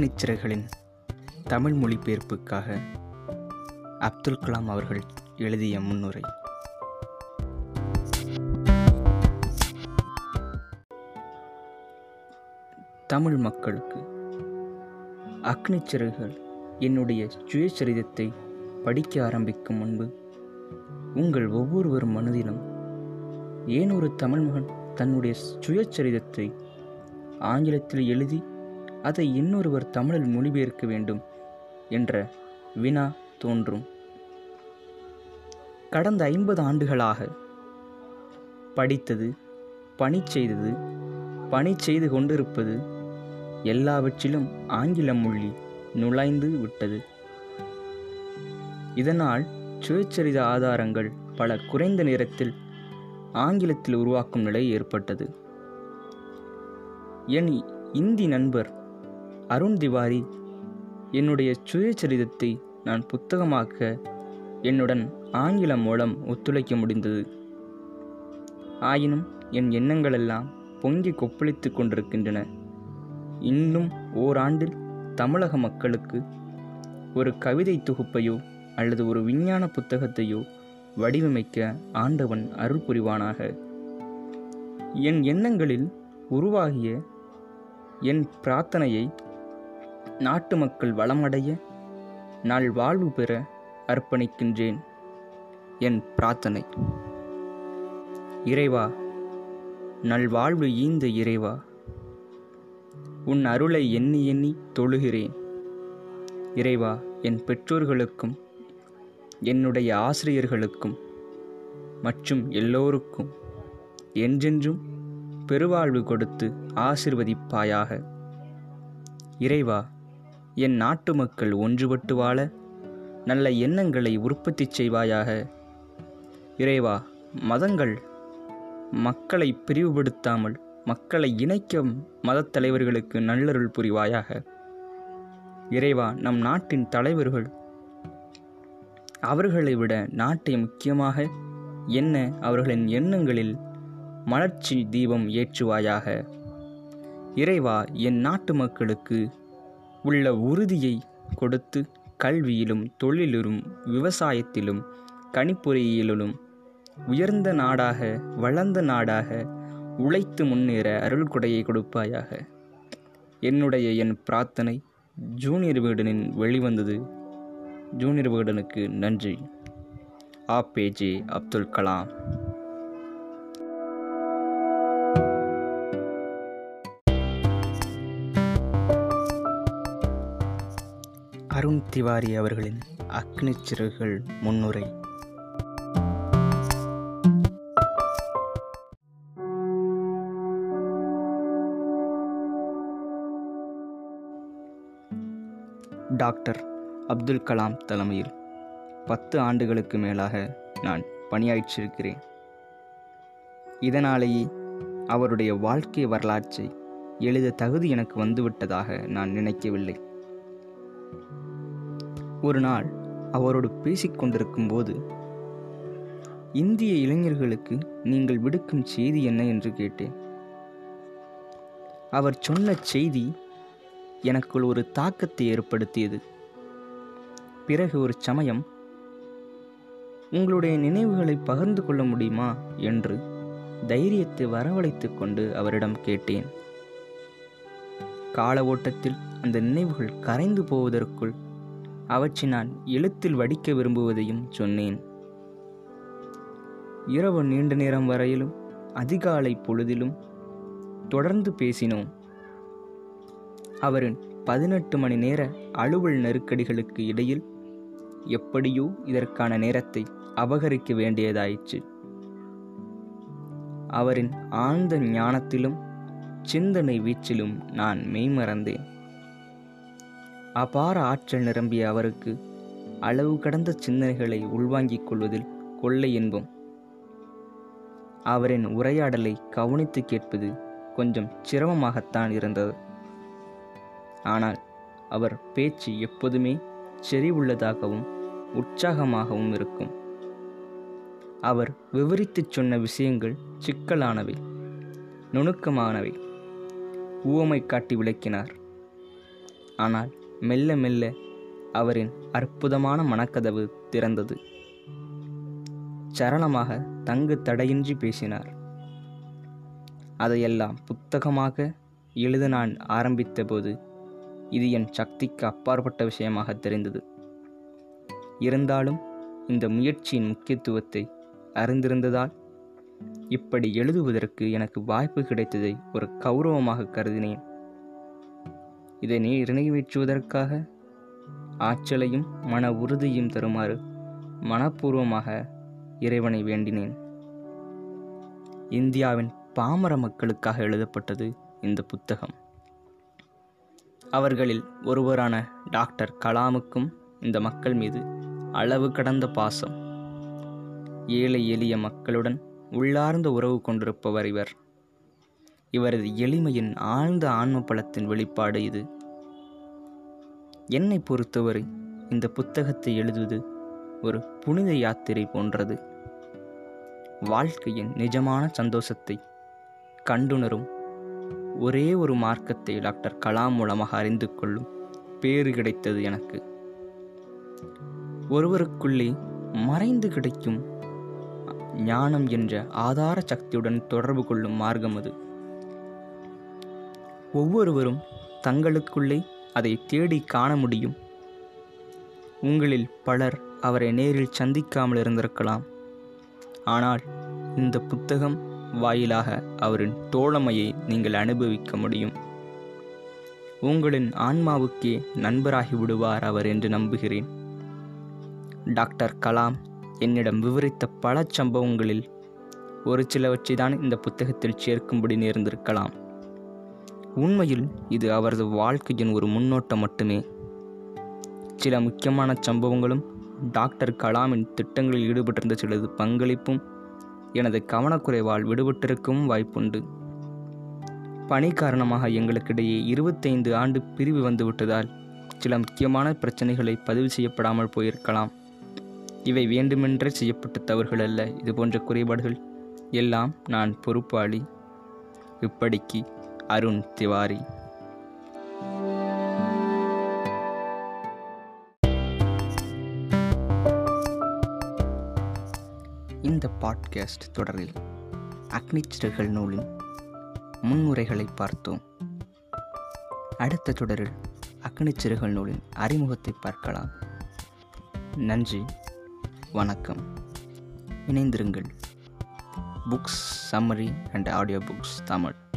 அக்னிச்சிறகுகளின் தமிழ் மொழிபெயர்ப்புக்காக அப்துல் கலாம் அவர்கள் எழுதிய முன்னுரை. தமிழ் மக்களுக்கு அக்னிச்சிறகுகள் என்னுடைய சுயசரிதத்தை படிக்க ஆரம்பிக்கும் முன்பு உங்கள் ஒவ்வொருவர் மனதிலும் ஏன் ஒரு தமிழ் மகன் தன்னுடைய சுயசரிதத்தை ஆங்கிலத்தில் எழுதி அதை இன்னொருவர் தமிழில் மொழிபெயர்க்க வேண்டும் என்ற வினா தோன்றும். கடந்த ஐம்பது ஆண்டுகளாக படித்தது பணி செய்தது பணி செய்து கொண்டிருப்பது எல்லாவற்றிலும் ஆங்கில மொழி நுழைந்து விட்டது. இதனால் சுயச்சரித ஆதாரங்கள் பல குறைந்த நேரத்தில் ஆங்கிலத்தில் உருவாக்கும் நிலை ஏற்பட்டது. என் இந்தி நண்பர் அருண் திவாரி என்னுடைய சுயச்சரிதத்தை நான் புத்தகமாக்க என்னுடன் ஆங்கிலம் மூலம் ஒத்துழைக்க முடிந்தது. ஆயினும் என் எண்ணங்களெல்லாம் பொங்கி கொப்பளித்துக் கொண்டிருக்கின்றன. இன்னும் ஓராண்டில் தமிழக மக்களுக்கு ஒரு கவிதை தொகுப்பையோ அல்லது ஒரு விஞ்ஞான புத்தகத்தையோ வடிவமைக்க ஆண்டவன் அருள் புரிவானாக. என் எண்ணங்களில் உருவாகிய என் பிரார்த்தனையை நாட்டு மக்கள் வளமடைய நாள் வாழ்வு பெற அர்ப்பணிக்கின்றேன் என் பிரார்த்தனை. இறைவா நல்வாழ்வு ஈந்த இறைவா உன் அருளை எண்ணி எண்ணி தொழுகிறேன். இறைவா என் பெற்றோர்களுக்கும் என்னுடைய ஆசிரியர்களுக்கும் மற்றும் எல்லோருக்கும் என்றென்றும் பெருவாழ்வு கொடுத்து ஆசிர்வதிப்பாயாக. இறைவா என் நாட்டு மக்கள் ஒன்றுபட்டு வாழ நல்ல எண்ணங்களை உற்பத்தி செய்வாயாக. இறைவா மதங்கள் மக்களை பிரிவுபடுத்தாமல் மக்களை இணைக்க மதத் தலைவர்களுக்கு நல்லருள் புரிவாயாக. இறைவா நம் நாட்டின் தலைவர்கள் அவர்களை விட நாட்டை முக்கியமாக என்ன அவர்களின் எண்ணங்களில் மலர்ச்சி தீபம் ஏற்றுவாயாக. இறைவா என் நாட்டு மக்களுக்கு உள்ள உறுதியை கொடுத்து கல்வியிலும் தொழிலிலும் விவசாயத்திலும் கணிப்பொறியியலிலும் உயர்ந்த நாடாக வளர்ந்த நாடாக உழைத்து முன்னேற அருள் கொடையை கொடுப்பாயாக. என்னுடைய என் பிரார்த்தனை ஜூனியர் வீடனின் வெளிவந்தது. ஜூனியர் வீடனுக்கு நன்றி. ஆபேஜே அப்துல் கலாம். அருண் திவாரி அவர்களின் அக்னி சிறகுகள் முன்னுரை. டாக்டர் அப்துல் கலாம் தலைமையில் பத்து ஆண்டுகளுக்கு மேலாக நான் பணியாற்றிருக்கிறேன் இதனாலேயே அவருடைய வாழ்க்கை வரலாற்றை எழுத தகுதி எனக்கு வந்துவிட்டதாக நான் நினைக்கவில்லை. ஒரு நாள் அவரோடு பேசிக்கொண்டிருக்கும் போது இந்திய இளைஞர்களுக்கு நீங்கள் விடுக்கும் செய்தி என்ன? என்று கேட்டேன். அவர் சொன்ன செய்தி எனக்குள் ஒரு தாக்கத்தை ஏற்படுத்தியது. பிறகு ஒரு சமயம் உங்களுடைய நினைவுகளை பகிர்ந்து கொள்ள முடியுமா? என்று தைரியத்தை வரவழைத்துக் கொண்டு அவரிடம் கேட்டேன். கால ஓட்டத்தில் அந்த நினைவுகள் கரைந்து போவதற்குள் அவற்றை நான் எழுத்தில் வடிக்க விரும்புவதையும் சொன்னேன். இரவு நீண்ட நேரம் வரையிலும் அதிகாலை பொழுதிலும் தொடர்ந்து பேசினோம். அவரின் பதினெட்டு மணி நேர அலுவல் நெருக்கடிகளுக்கு இடையில் எப்படியோ இதற்கான நேரத்தை அபகரிக்க வேண்டியதாயிற்று. அவரின் ஆழ்ந்த ஞானத்திலும் சிந்தனை வீச்சிலும் நான் மெய்மறந்தேன். அபார ஆற்றல் நிரம்பிய அவருக்கு அளவு கடந்த சிந்தனைகளை உள்வாங்கிக் கொள்வதில் கொள்ளை என்போம். அவரின் உரையாடலை கவனித்து கேட்பது கொஞ்சம் சிரமமாகத்தான் இருந்தது. ஆனால் அவர் பேச்சு எப்போதுமே செறிவுள்ளதாகவும் உற்சாகமாகவும் இருக்கும். அவர் விவரித்துச் சொன்ன விஷயங்கள் சிக்கலானவை நுணுக்கமானவை. ஊவமை காட்டி விளக்கினார். ஆனால் மெல்ல மெல்ல அவரின் அற்புதமான மனக்கதவு திறந்தது. சரளமாக தங்கு தடையின்றி பேசினார். அதையெல்லாம் புத்தகமாக எழுத நான் ஆரம்பித்தபோது இது என் சக்திக்கு அப்பாற்பட்ட விஷயமாக தெரிந்தது. இருந்தாலும் இந்த முயற்சியின் முக்கியத்துவத்தை அறிந்திருந்ததால் இப்படி எழுதுவதற்கு எனக்கு வாய்ப்பு கிடைத்ததை ஒரு கௌரவமாக கருதினேன். இதை நீ நிறைவேற்றுவதற்காக ஆற்றலையும் மன உறுதியும் தருமாறு மனப்பூர்வமாக இறைவனை வேண்டினேன். இந்தியாவின் பாமர மக்களுக்காக எழுதப்பட்டது இந்த புத்தகம். அவர்களில் ஒருவரான டாக்டர் கலாமுக்கும் இந்த மக்கள் மீது அளவு கடந்த பாசம். ஏழை எளிய மக்களுடன் உள்ளார்ந்த உறவு கொண்டிருப்பவர் இவர். இவரது எளிமையின் ஆழ்ந்த ஆன்ம பலத்தின் வெளிப்பாடு இது. என்னை பொறுத்தவரை இந்த புத்தகத்தை எழுதுவது ஒரு புனித யாத்திரை போன்றது. வாழ்க்கையின் நிஜமான சந்தோஷத்தை கண்டுணரும் ஒரே ஒரு மார்க்கத்தை டாக்டர் கலாம் மூலமாக அறிந்து கொள்ளும் பேறு கிடைத்தது எனக்கு. ஒருவருக்குள்ளே மறைந்து கிடைக்கும் ஞானம் என்ற ஆதார சக்தியுடன் தொடர்பு கொள்ளும் மார்க்கம் அது. ஒவ்வொருவரும் தங்களுக்குள்ளே அதை தேடி காண முடியும். உங்களில் பலர் அவரை நேரில் சந்திக்காமல் இருந்திருக்கலாம். ஆனால் இந்த புத்தகம் வாயிலாக அவரின் தோழமையை நீங்கள் அனுபவிக்க முடியும். உங்களின் ஆன்மாவுக்கே நண்பராகி விடுவார் அவர் என்று நம்புகிறேன். டாக்டர் கலாம் என்னிடம் விவரித்த பல சம்பவங்களில் ஒரு சிலவற்றை தான் இந்த புத்தகத்தில் சேர்க்கும்படி நேர்ந்திருக்கலாம். உண்மையில் இது அவரது வாழ்க்கையின் ஒரு முன்னோட்டம் மட்டுமே. சில முக்கியமான சம்பவங்களும் டாக்டர் கலாமின் திட்டங்களில் ஈடுபட்டிருந்த சிலது பங்களிப்பும் எனது கவனக்குறைவால் விடுபட்டிருக்கும் வாய்ப்புண்டு. பணி காரணமாக எங்களுக்கிடையே இருபத்தைந்து ஆண்டு பிரிவு வந்துவிட்டதால் சில முக்கியமான பிரச்சனைகளை பதிவு செய்யப்படாமல் போயிருக்கலாம். இவை வேண்டுமென்றே செய்யப்பட்ட தவறுகள் அல்ல இது போன்ற குறைபாடுகள் எல்லாம் நான் பொறுப்பாளி. இப்படிக்கு அருண் திவாரி. இந்த பாட்காஸ்ட் தொடரில் அக்னிச்சிறர்கள் நூலின் முன்னுரைகளை பார்த்தோம். அடுத்த தொடரில் அக்னிச்சிறர்கள் நூலின் அறிமுகத்தை பார்க்கலாம். நன்றி வணக்கம். இணைந்திருங்கள். Books summary and audio books Tamil.